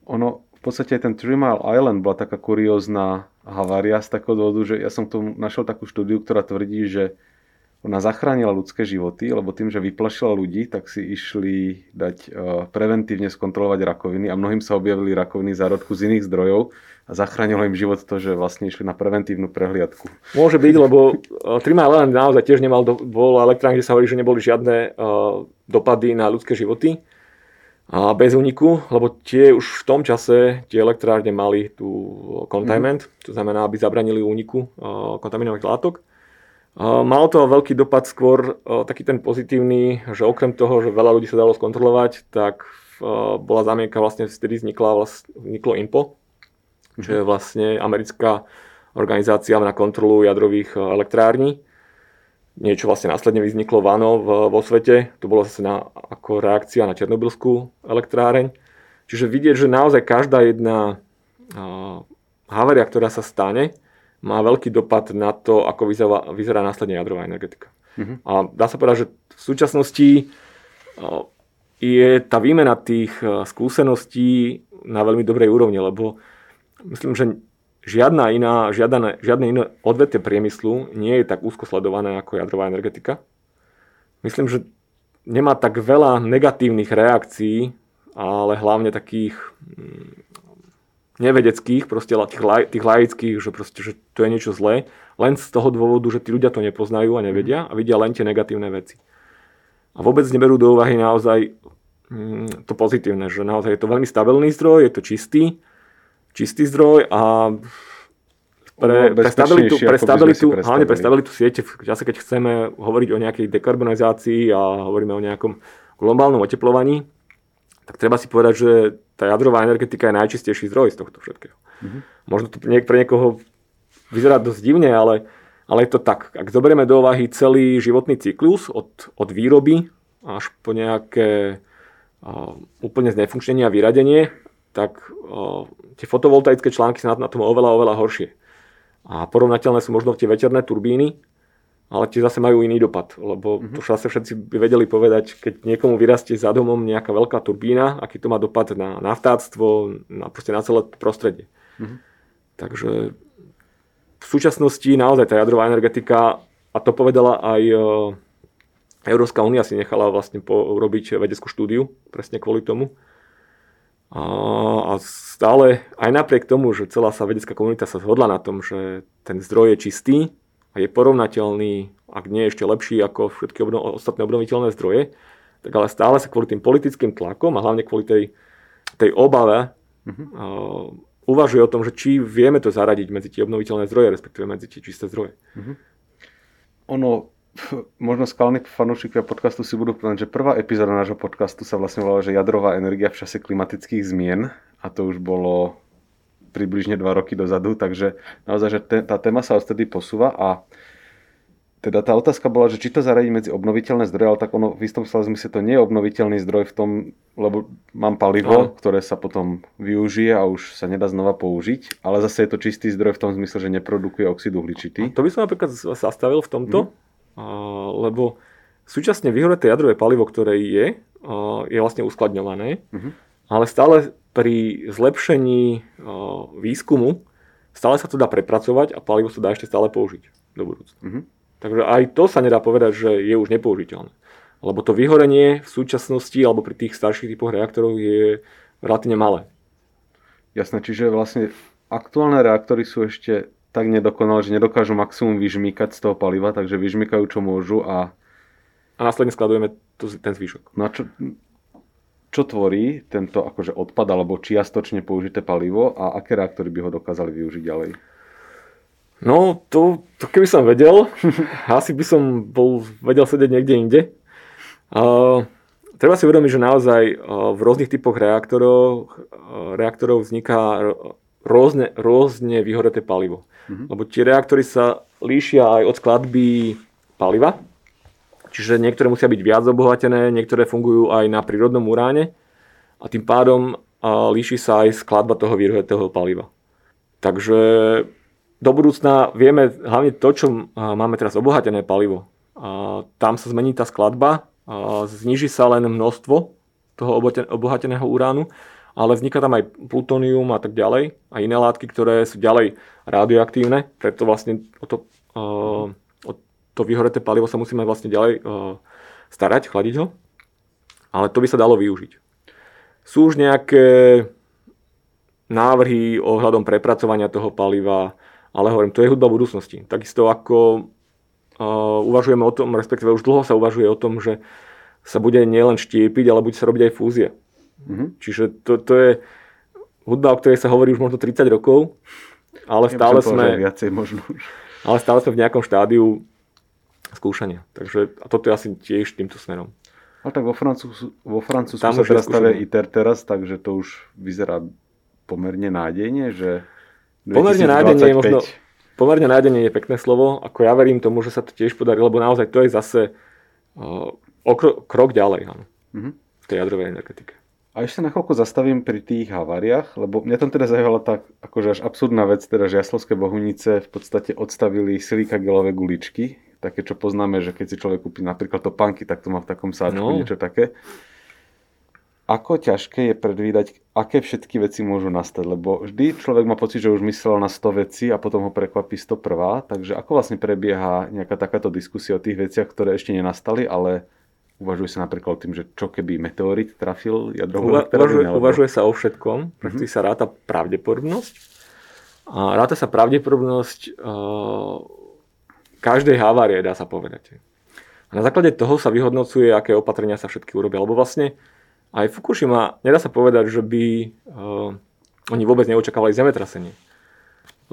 Ono, podstate ten Three Mile Island bola taká kuriózna havária z takého dôvodu, že ja som tu našiel takú štúdiu, ktorá tvrdí, že ona zachránila ľudské životy, lebo tým, že vyplašila ľudí, tak si išli dať uh, preventívne skontrolovať rakoviny a mnohým sa objavili rakoviny zárodku z iných zdrojov a zachránilo im život to, že vlastne išli na preventívnu prehliadku. Môže byť, lebo uh, Trima Island naozaj tiež nemal, do, bol elektrán, kde sa hovorí, že neboli žiadne uh, dopady na ľudské životy a bez úniku, lebo tie už v tom čase tie elektrárne mali tú containment, mm-hmm. to znamená, aby zabranili úniku uh, kontaminovaných látok. Malo to veľký dopad skôr uh, taký ten pozitívny, že okrem toho, že veľa ľudí sa dalo skontrolovať, tak bola zámienka vlastne vtedy vznikla, vzniklo INPO, čo je mhm. vlastne americká organizácia na kontrolu jadrových elektrární niečo vlastne následne vyzniklo vano vo svete. To bolo zase na, ako reakcia na Černobylskú elektráreň. Čiže vidieť, že naozaj každá jedna uh, haveria, ktorá sa stane, má veľký dopad na to, ako vyzerá, vyzerá následne jadrová energetika. Mm-hmm. A dá sa povedať, že v súčasnosti uh, je tá výmena tých uh, skúseností na veľmi dobrej úrovni, lebo myslím, že žiadna iná, žiadne, žiadne iné odvetie priemyslu nie je tak úzko sledované ako jadrová energetika. Myslím, že nemá tak veľa negatívnych reakcií, ale hlavne takých mm, nevedeckých, proste tých, laj, tých laických, že, proste, že to je niečo zlé, len z toho dôvodu, že tí ľudia to nepoznajú a nevedia a vidia len tie negatívne veci. A vôbec neberú do úvahy naozaj mm, to pozitívne, že naozaj je to veľmi stabilný zdroj, je to čistý, čistý zdroj a pre, pre stabilitu, pre stabilitu hlavne pre stabilitu siete, v čase, keď chceme hovoriť o nejakej dekarbonizácii a hovoríme o nejakom globálnom oteplovaní, tak treba si povedať, že tá jadrová energetika je najčistejší zdroj z tohto všetkého. Mm-hmm. Možno to pre niekoho vyzerá dosť divne, ale, ale je to tak. Ak zoberieme do úvahy celý životný cyklus od, od výroby až po nejaké uh, úplne znefunkčnenie a vyradenie, tak uh, tie fotovoltaické články sú na, na tom oveľa, oveľa horšie. A porovnateľné sú možno tie veterné turbíny, ale tie zase majú iný dopad, lebo mm-hmm. to zase všetci by vedeli povedať, keď niekomu vyrastie za domom nejaká veľká turbína, aký to má dopad na naftáctvo, na, na celé prostredie. Mm-hmm. Takže v súčasnosti naozaj tá jadrová energetika, a to povedala aj Európska únia si nechala vlastne urobiť vedeckú štúdiu presne kvôli tomu. A, a stále, aj napriek tomu, že celá sa vedecká komunita sa zhodla na tom, že ten zdroj je čistý, a je porovnateľný, ak nie ešte lepší ako všetky obno- ostatné obnoviteľné zdroje, tak ale stále sa kvôli tým politickým tlakom a hlavne kvôli tej, tej obave mm-hmm. uh, uvažuje o tom, že či vieme to zaradiť medzi tie obnoviteľné zdroje, respektíve medzi tie čisté zdroje. Mm-hmm. Ono, možno skalní fanúšikovia podcastu si budú povedať, že prvá epizóda nášho podcastu sa vlastne volala, že jadrová energia v čase klimatických zmien a to už bolo približne 2 roky dozadu, takže naozaj, že te, tá téma sa odtedy posúva a teda tá otázka bola, že či to zaradiť medzi obnoviteľné zdroje, ale tak ono v istom slova zmysle to nie je obnoviteľný zdroj v tom, lebo mám palivo, no. ktoré sa potom využije a už sa nedá znova použiť, ale zase je to čistý zdroj v tom zmysle, že neprodukuje oxid uhličitý. To by som napríklad zastavil v tomto, mm. Lebo súčasne vyhoreté jadrové palivo, ktoré je, je vlastne uskladňované, mm-hmm. ale stále pri zlepšení výskumu stále sa to dá prepracovať a palivo sa dá ešte stále použiť do budúcna. Mm-hmm. Takže aj to sa nedá povedať, že je už nepoužiteľné. Lebo to vyhorenie v súčasnosti alebo pri tých starších typoch reaktorov je relatívne malé. Jasné, čiže vlastne aktuálne reaktory sú ešte tak nedokonalé, že nedokážu maximum vyžmýkať z toho paliva, takže vyžmýkajú čo môžu a... A následne skladujeme to, ten zvyšok. No čo, čo tvorí tento akože odpad alebo čiastočne použité palivo a aké reaktory by ho dokázali využiť ďalej? No, to, to keby som vedel, asi by som bol vedel sedieť niekde inde. Uh, treba si uvedomiť, že naozaj v rôznych typoch reaktorov, reaktorov vzniká rôzne, rôzne vyhoreté palivo. Mm-hmm. Lebo tie reaktory sa líšia aj od skladby paliva. Čiže niektoré musia byť viac obohatené, niektoré fungujú aj na prírodnom uráne a tým pádom líši sa aj skladba toho výrohetého paliva. Takže do budúcna vieme hlavne to, čo máme teraz obohatené palivo. A tam sa zmení tá skladba, a zniží sa len množstvo toho obohateného uránu, ale vzniká tam aj plutónium a tak ďalej a iné látky, ktoré sú ďalej radioaktívne, preto vlastne o to, to vyhoreté palivo sa musíme vlastne ďalej starať, chladiť ho. Ale to by sa dalo využiť. Sú už nejaké návrhy ohľadom prepracovania toho paliva, ale hovorím, to je hudba budúcnosti. Takisto ako uh, uvažujeme o tom, respektíve už dlho sa uvažuje o tom, že sa bude nielen štiepiť, ale bude sa robiť aj fúzia. Mm-hmm. Čiže to, to je hudba, o ktorej sa hovorí už možno 30 rokov, ale stále sme... Viacej možno už. Ale stále sme v nejakom štádiu skúšania. Takže a toto je asi tiež týmto smerom. Ale tak vo Francúzsku, vo Francúzsku sa teraz stavia ITER teraz, takže to už vyzerá pomerne nádejne, že Pomerne nádejne je možno, pomerne nádejne je pekné slovo, ako ja verím tomu, že sa to tiež podarí, lebo naozaj to je zase uh, okro, krok ďalej áno, mm-hmm. v tej jadrovej energetike. A ešte na chvíľku zastavím pri tých haváriách, lebo mňa tam teda zajímala tak akože až absurdná vec, teda že Jaslovské bohunice v podstate odstavili silikagelové guličky, také, čo poznáme, že keď si človek kúpi napríklad topánky, tak to má v takom sáčku no. niečo také. Ako ťažké je predvídať, aké všetky veci môžu nastať, lebo vždy človek má pocit, že už myslel na 100 vecí a potom ho prekvapí 101. Takže ako vlastne prebieha nejaká takáto diskusia o tých veciach, ktoré ešte nenastali, ale Uvažuje sa napríklad o tým, že čo keby meteorit trafil jadrovú Uva, uvažuje, alebo... uvažuje sa o všetkom, pretože mm-hmm. sa ráta pravdepodobnosť. A ráta sa pravdepodobnosť uh, každej havárie, dá sa povedať. A na základe toho sa vyhodnocuje, aké opatrenia sa všetky urobia. Lebo vlastne aj Fukushima, nedá sa povedať, že by uh, oni vôbec neočakávali zemetrasenie.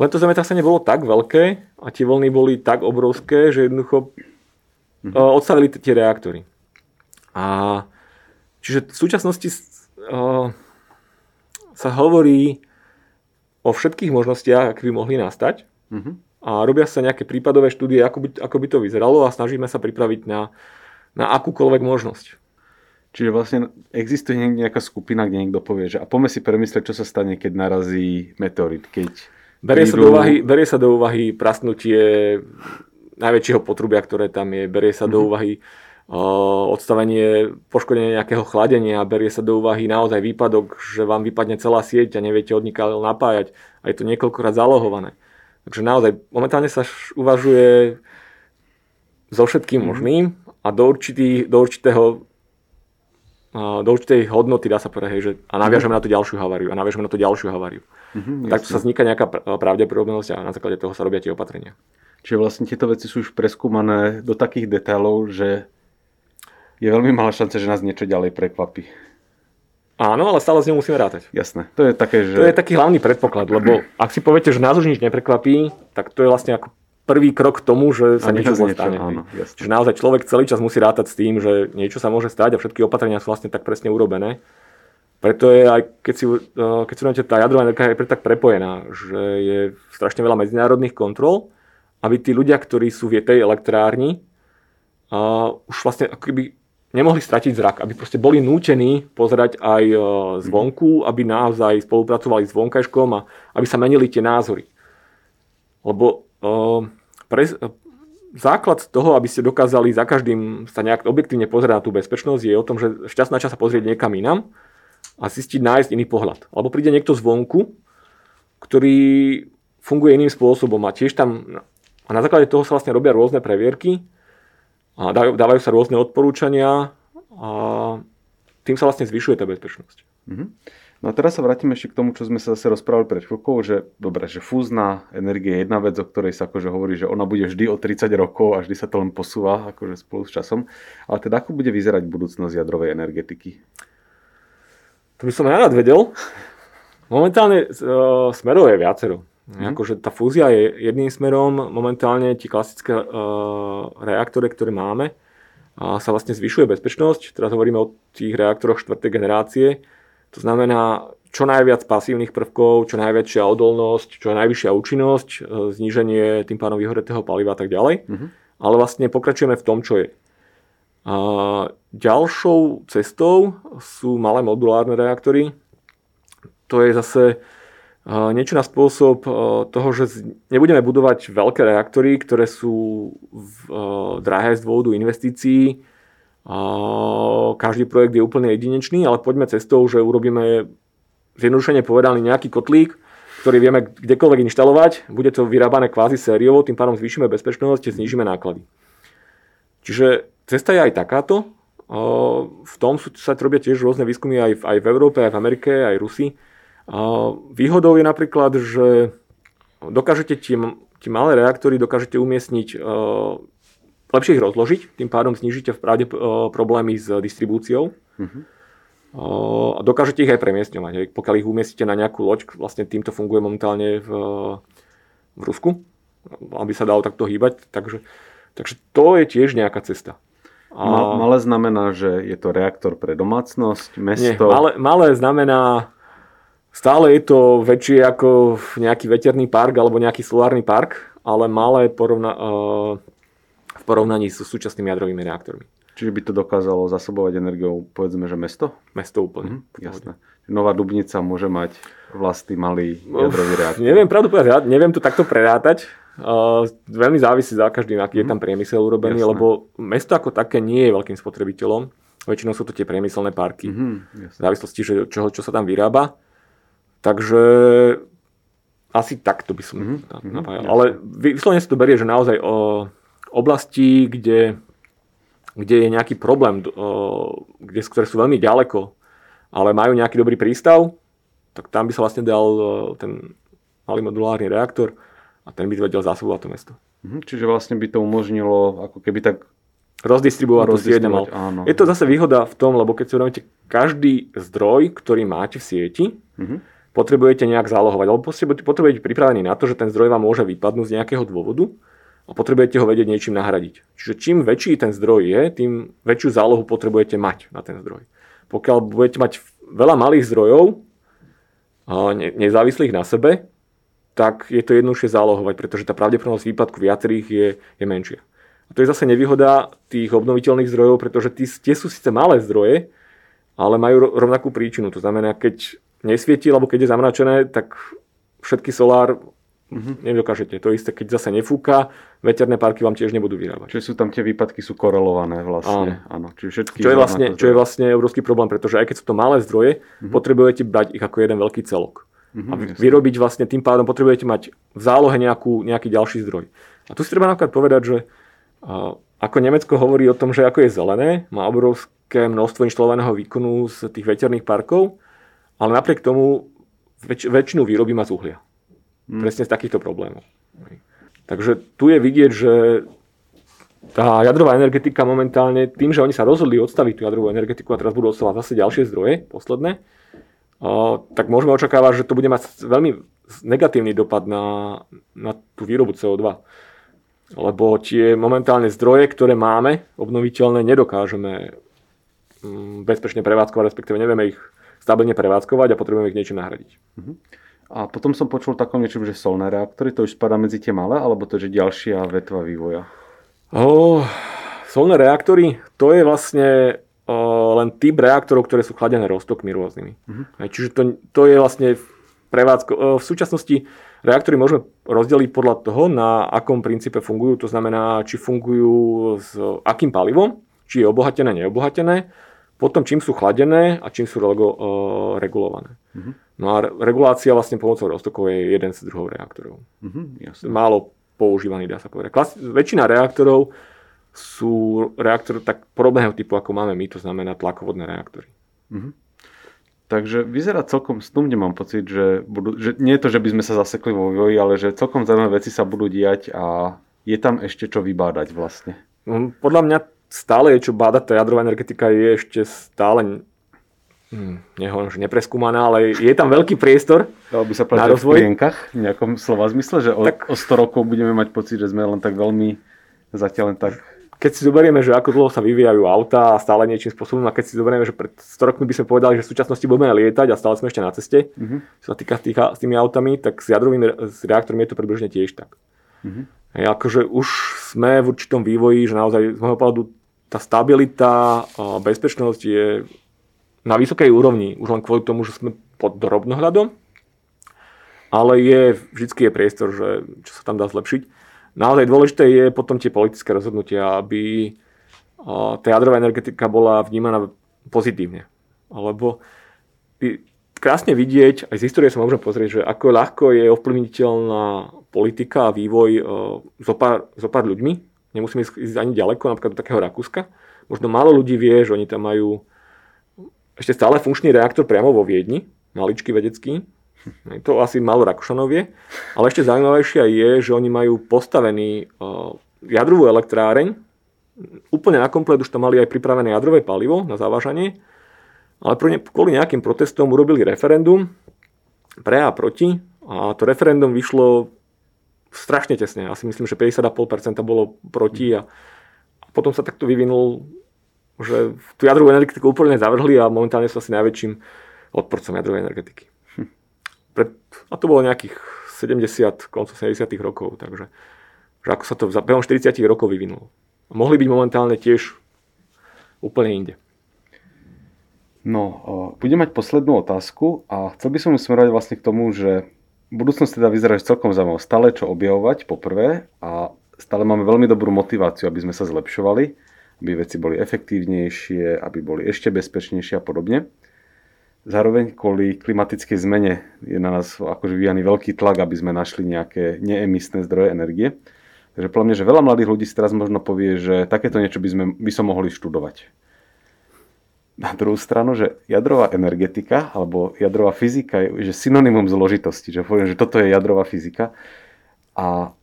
Len to zemetrasenie bolo tak veľké a tie vlny boli tak obrovské, že jednoducho mm-hmm. odstavili tie reaktory. A čiže v súčasnosti sa hovorí o všetkých možnostiach, aké by mohli nastať. Mm-hmm. A robia sa nejaké prípadové štúdie, ako by, ako by to vyzeralo a snažíme sa pripraviť na, na akúkoľvek možnosť. Čiže vlastne existuje nejaká skupina, kde niekto povie, že a poďme si premyslieť, čo sa stane, keď narazí meteorit. Keď berie, sa do úvahy, berie sa do úvahy prasnutie najväčšieho potrubia, ktoré tam je. Berie sa mm-hmm. do mhm. úvahy odstavenie, poškodenie nejakého chladenia, berie sa do úvahy naozaj výpadok, že vám vypadne celá sieť a neviete od napájať a je to niekoľkokrát zalohované. Takže naozaj momentálne sa uvažuje so všetkým mhm. možným a do, určitý, do určitého do určitej hodnoty, dá sa povedať, že a naviažeme mm. na tú ďalšiu haváriu a naviažeme na tú ďalšiu haváriu. Mm-hmm, tak sa vzniká nejaká pravdepodobnosť a na základe toho sa robia tie opatrenia. Čiže vlastne tieto veci sú už preskúmané do takých detailov, že je veľmi malá šanca, že nás niečo ďalej prekvapí. Áno, ale stále s ňou musíme rátať. Jasné. To je také, že... To je taký hlavný predpoklad, lebo ak si poviete, že nás už nič neprekvapí, tak to je vlastne ako prvý krok k tomu, že sa niečo zle stane. Áno, Čiže naozaj človek celý čas musí rátať s tým, že niečo sa môže stať a všetky opatrenia sú vlastne tak presne urobené. Preto je aj, keď si, eh, keď si tá jadrová energia je tak prepojená, že je strašne veľa medzinárodných kontrol, aby tí ľudia, ktorí sú v tej elektrárni, uh, už vlastne ako keby nemohli stratiť zrak, aby proste boli nútení pozerať aj e, zvonku, aby naozaj spolupracovali s vonkajškom a aby sa menili tie názory. Lebo uh, pre, uh, základ toho, aby ste dokázali za každým sa nejak objektívne pozerať na tú bezpečnosť, je o tom, že šťast na čas sa pozrieť niekam inam a zistiť, nájsť iný pohľad. Alebo príde niekto zvonku, ktorý funguje iným spôsobom a tiež tam a na základe toho sa vlastne robia rôzne previerky, a dávajú sa rôzne odporúčania a tým sa vlastne zvyšuje tá bezpečnosť. Mm-hmm. No a teraz sa vrátime ešte k tomu, čo sme sa zase rozprávali pred chvíľkou, že dobre, že fúzna energia je jedna vec, o ktorej sa akože hovorí, že ona bude vždy o 30 rokov a vždy sa to len posúva akože spolu s časom. Ale teda ako bude vyzerať budúcnosť jadrovej energetiky? To by som ja rád vedel. Momentálne uh, smerov je viacero. Mm. Akože tá fúzia je jedným smerom, momentálne tie klasické uh, reaktory, ktoré máme, a sa vlastne zvyšuje bezpečnosť. Teraz hovoríme o tých reaktoroch štvrtej generácie. To znamená čo najviac pasívnych prvkov, čo najväčšia odolnosť, čo najvyššia účinnosť, e, zníženie tým pádom vyhoretého paliva a tak ďalej. Mm-hmm. Ale vlastne pokračujeme v tom, čo je. A ďalšou cestou sú malé modulárne reaktory. To je zase niečo na spôsob toho, že nebudeme budovať veľké reaktory, ktoré sú drahé z dôvodu investícií. Každý projekt je úplne jedinečný, ale poďme cestou, že urobíme zjednodušene povedaný nejaký kotlík, ktorý vieme kdekoľvek inštalovať, bude to vyrábané kvázi sériovo, tým pádom zvýšime bezpečnosť, znížime náklady. Čiže cesta je aj takáto. V tom sa robia tiež rôzne výskumy aj v, aj v Európe, aj v Amerike, aj Rusi Výhodou je napríklad, že dokážete tie, tie malé reaktory dokážete umiestniť, e, lepšie ich rozložiť, tým pádom znižíte v pravde e, problémy s distribúciou. Uh-huh. A dokážete ich aj premiestňovať. Pokiaľ ich umiestnite na nejakú loď, vlastne týmto funguje momentálne v, v Rusku, aby sa dalo takto hýbať. Takže, takže to je tiež nejaká cesta. A... Malé znamená, že je to reaktor pre domácnosť, mesto? Nie, malé, malé znamená Stále je to väčšie ako nejaký veterný park alebo nejaký solárny park, ale malé porovna- uh, v porovnaní s súčasnými jadrovými reaktormi. Čiže by to dokázalo zasobovať energiou, povedzme, že mesto? Mesto úplne. Mhm, jasné. Nová Dubnica môže mať vlastný malý jadrový reaktor. Neviem, pravdu povedať, ja neviem to takto prerátať. Uh, veľmi závisí za každým, aký mm. je tam priemysel urobený, jasné. lebo mesto ako také nie je veľkým spotrebiteľom. Väčšinou sú to tie priemyselné parky. Mm-hmm, v závislosti, že čo, čo sa tam vyrába. Takže asi takto by som mm-hmm. napájal. Ale vyslovene si to berie, že naozaj o oblasti, kde kde je nejaký problém, kde, ktoré sú veľmi ďaleko, ale majú nejaký dobrý prístav, tak tam by sa vlastne dal ten malý modulárny reaktor a ten by vedel zásobovať to mesto. Mhm, čiže vlastne by to umožnilo ako keby tak rozdistribuovať. Áno. Je to zase výhoda v tom, lebo keď si uvedomíte, každý zdroj, ktorý máte v sieti, uh-huh. Potrebujete nejak zálohovať, alebo potrebujete pripravený na to, že ten zdroj vám môže vypadnúť z nejakého dôvodu a potrebujete ho vedieť niečím nahradiť. Čiže čím väčší ten zdroj je, tým väčšiu zálohu potrebujete mať na ten zdroj. Pokiaľ budete mať veľa malých zdrojov, nezávislých na sebe, tak je to jednoduchšie zálohovať, pretože tá pravdepodobnosť výpadku viacerých je, je menšia. A to je zase nevýhoda tých obnoviteľných zdrojov, pretože tie sú síce malé zdroje, ale majú rovnakú príčinu. To znamená, keď nesvieti, alebo keď je zamračené, tak všetky solár Mm-hmm. Nedokážete. To isté, keď zase nefúka, veterné parky vám tiež nebudú vyrábať. Čiže sú tam tie výpadky sú korelované vlastne. Áno. Áno. Čiže všetky čo, je vlastne, čo je vlastne obrovský problém, pretože aj keď sú to malé zdroje, mm-hmm. potrebujete brať ich ako jeden veľký celok. Mm-hmm, a vyrobiť vlastne tým pádom potrebujete mať v zálohe nejakú, nejaký ďalší zdroj. A tu si treba napríklad povedať, že uh, ako Nemecko hovorí o tom, že ako je zelené, má obrovské množstvo inštalovaného výkonu z tých veterných parkov, ale napriek tomu väč- väčšinu výroby má z uhlia. Hmm. Presne z takýchto problémov. Takže tu je vidieť, že tá jadrová energetika momentálne, tým, že oni sa rozhodli odstaviť tú jadrovú energetiku a teraz budú odstavať zase ďalšie zdroje, posledné, tak môžeme očakávať, že to bude mať veľmi negatívny dopad na, na tú výrobu CO2. Lebo tie momentálne zdroje, ktoré máme, obnoviteľné, nedokážeme mm, bezpečne prevádzkovať, respektíve nevieme ich stabilne prevádzkovať a potrebujeme ich niečo nahradiť. Uh-huh. A potom som počul takom niečom, že solné reaktory, to už spadá medzi tie malé, alebo to je ďalšia vetva vývoja? Oh, solné reaktory, to je vlastne oh, len typ reaktorov, ktoré sú chladené roztokmi rôznymi. Uh-huh. Čiže to, to je vlastne prevádzko. Oh, v súčasnosti reaktory môžeme rozdeliť podľa toho, na akom princípe fungujú. To znamená, či fungujú s akým palivom, či je obohatené, neobohatené potom čím sú chladené a čím sú rego, uh, regulované. Uh-huh. No a regulácia vlastne pomocou roztokov je jeden z druhov reaktorov. Uh-huh, Málo používaný, dá sa povedať. Klas- väčšina reaktorov sú reaktory tak podobného typu, ako máme my, to znamená tlakovodné reaktory. Uh-huh. Takže vyzerá celkom stumne, mám pocit, že, budú, že nie je to, že by sme sa zasekli vo vývoji, ale že celkom zaujímavé veci sa budú diať a je tam ešte čo vybádať vlastne. No, podľa mňa stále je čo bádať, tá jadrová energetika je ešte stále hm, nehovorím, že nepreskúmaná, ale je tam veľký priestor Dalo by sa na rozvoj. v plienkach, v nejakom slova zmysle, že o, tak, o 100 rokov budeme mať pocit, že sme len tak veľmi zatiaľ len tak keď si zoberieme, že ako dlho sa vyvíjajú auta a stále niečím spôsobom, a keď si zoberieme, že pred 100 rokmi by sme povedali, že v súčasnosti budeme lietať a stále sme ešte na ceste, uh-huh. čo sa týka tých, s tými autami, tak s jadrovými s reaktormi je to približne tiež tak. Hej, akože už sme v určitom vývoji, že naozaj z môjho pohľadu tá stabilita bezpečnosť je na vysokej úrovni, už len kvôli tomu, že sme pod drobnohľadom, ale je, vždy je priestor, že, čo sa tam dá zlepšiť. Naozaj dôležité je potom tie politické rozhodnutia, aby tá jadrová energetika bola vnímaná pozitívne. Lebo krásne vidieť, aj z histórie sa môžeme pozrieť, že ako ľahko je ovplyvniteľná politika a vývoj pár, zo pár ľuďmi, nemusíme ísť ani ďaleko, napríklad do takého Rakúska. Možno málo ľudí vie, že oni tam majú ešte stále funkčný reaktor priamo vo Viedni, maličký vedecký. To asi málo Rakúšanov vie. Ale ešte zaujímavejšie je, že oni majú postavený uh, jadrovú elektráreň, úplne na komplet už tam mali aj pripravené jadrové palivo na závažanie, ale kvôli nejakým protestom urobili referendum pre a proti a to referendum vyšlo strašne tesne. Asi myslím, že 50,5% bolo proti a, potom sa takto vyvinul, že tú jadrovú energetiku úplne zavrhli a momentálne sú asi najväčším odporcom jadrovej energetiky. Hm. Pred, a to bolo nejakých 70, koncov 70 rokov, takže že ako sa to za behom 40 rokov vyvinulo. Mohli byť momentálne tiež úplne inde. No, budem mať poslednú otázku a chcel by som smerovať vlastne k tomu, že budúcnosť teda vyzerá celkom zaujímavé. Stále čo objavovať, poprvé, a stále máme veľmi dobrú motiváciu, aby sme sa zlepšovali, aby veci boli efektívnejšie, aby boli ešte bezpečnejšie a podobne. Zároveň kvôli klimatickej zmene je na nás akože vyvíjaný veľký tlak, aby sme našli nejaké neemisné zdroje energie. Takže podľa mňa, že veľa mladých ľudí si teraz možno povie, že takéto niečo by, sme, by som mohli študovať. Na druhú stranu, že jadrová energetika alebo jadrová fyzika je že synonymum zložitosti. Že poviem, že toto je jadrová fyzika. A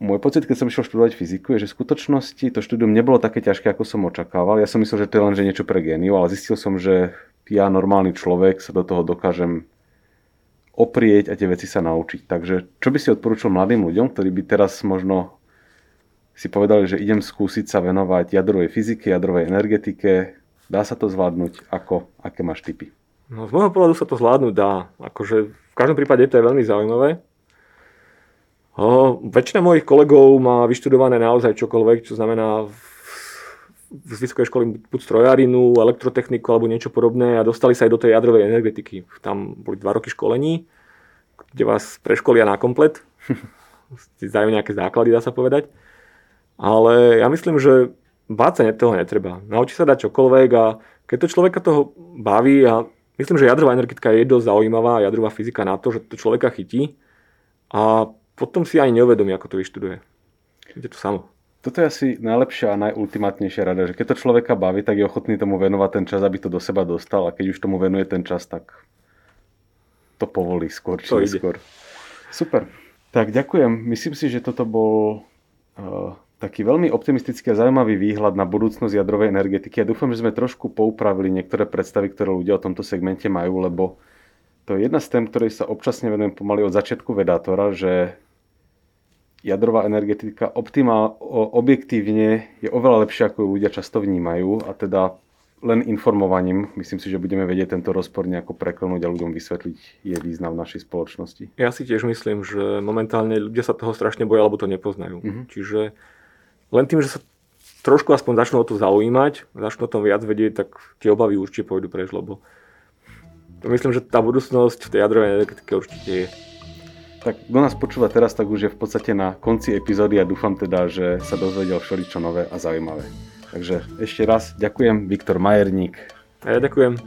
môj pocit, keď som išiel študovať fyziku, je, že v skutočnosti to štúdium nebolo také ťažké, ako som očakával. Ja som myslel, že to je len že niečo pre géniu, ale zistil som, že ja, normálny človek, sa do toho dokážem oprieť a tie veci sa naučiť. Takže čo by si odporúčil mladým ľuďom, ktorí by teraz možno si povedali, že idem skúsiť sa venovať jadrovej fyzike, jadrovej energetike, Dá sa to zvládnuť? Ako? Aké máš typy? No, z môjho pohľadu sa to zvládnuť dá. Akože v každom prípade to je veľmi zaujímavé. O, väčšina mojich kolegov má vyštudované naozaj čokoľvek, čo znamená z vysokej školy buď strojárinu, elektrotechniku alebo niečo podobné a dostali sa aj do tej jadrovej energetiky. Tam boli dva roky školení, kde vás preškolia na komplet. Zdajú nejaké základy, dá sa povedať. Ale ja myslím, že báť sa toho netreba. Naučí sa dať čokoľvek a keď to človeka toho baví a myslím, že jadrová energetika je dosť zaujímavá, jadrová fyzika na to, že to človeka chytí a potom si ani neuvedomí, ako to vyštuduje. Je to samo. Toto je asi najlepšia a najultimátnejšia rada, že keď to človeka baví, tak je ochotný tomu venovať ten čas, aby to do seba dostal a keď už tomu venuje ten čas, tak to povolí skôr či neskôr. Super. Tak ďakujem. Myslím si, že toto bol uh, taký veľmi optimistický a zaujímavý výhľad na budúcnosť jadrovej energetiky. Ja dúfam, že sme trošku poupravili niektoré predstavy, ktoré ľudia o tomto segmente majú, lebo to je jedna z tém, ktorej sa občasne venujem pomaly od začiatku vedátora, že jadrová energetika optimál, objektívne je oveľa lepšia, ako ju ľudia často vnímajú a teda len informovaním, myslím si, že budeme vedieť tento rozpor nejako preklnúť a ľuďom vysvetliť jej význam v našej spoločnosti. Ja si tiež myslím, že momentálne ľudia sa toho strašne boja, alebo to nepoznajú. Mm-hmm. Čiže len tým, že sa trošku aspoň začnú o to zaujímať, začnú o tom viac vedieť, tak tie obavy určite pôjdu preč, lebo myslím, že tá budúcnosť v tej jadrovej energetike určite je. Tak kto nás počúva teraz, tak už je v podstate na konci epizódy a dúfam teda, že sa dozvedel všeličo nové a zaujímavé. Takže ešte raz ďakujem, Viktor Majerník. A ja ďakujem.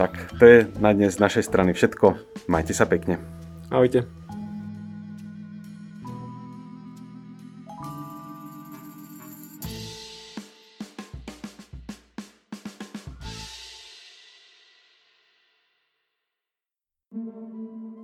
Tak to je na dnes z našej strany všetko. Majte sa pekne. Ahojte.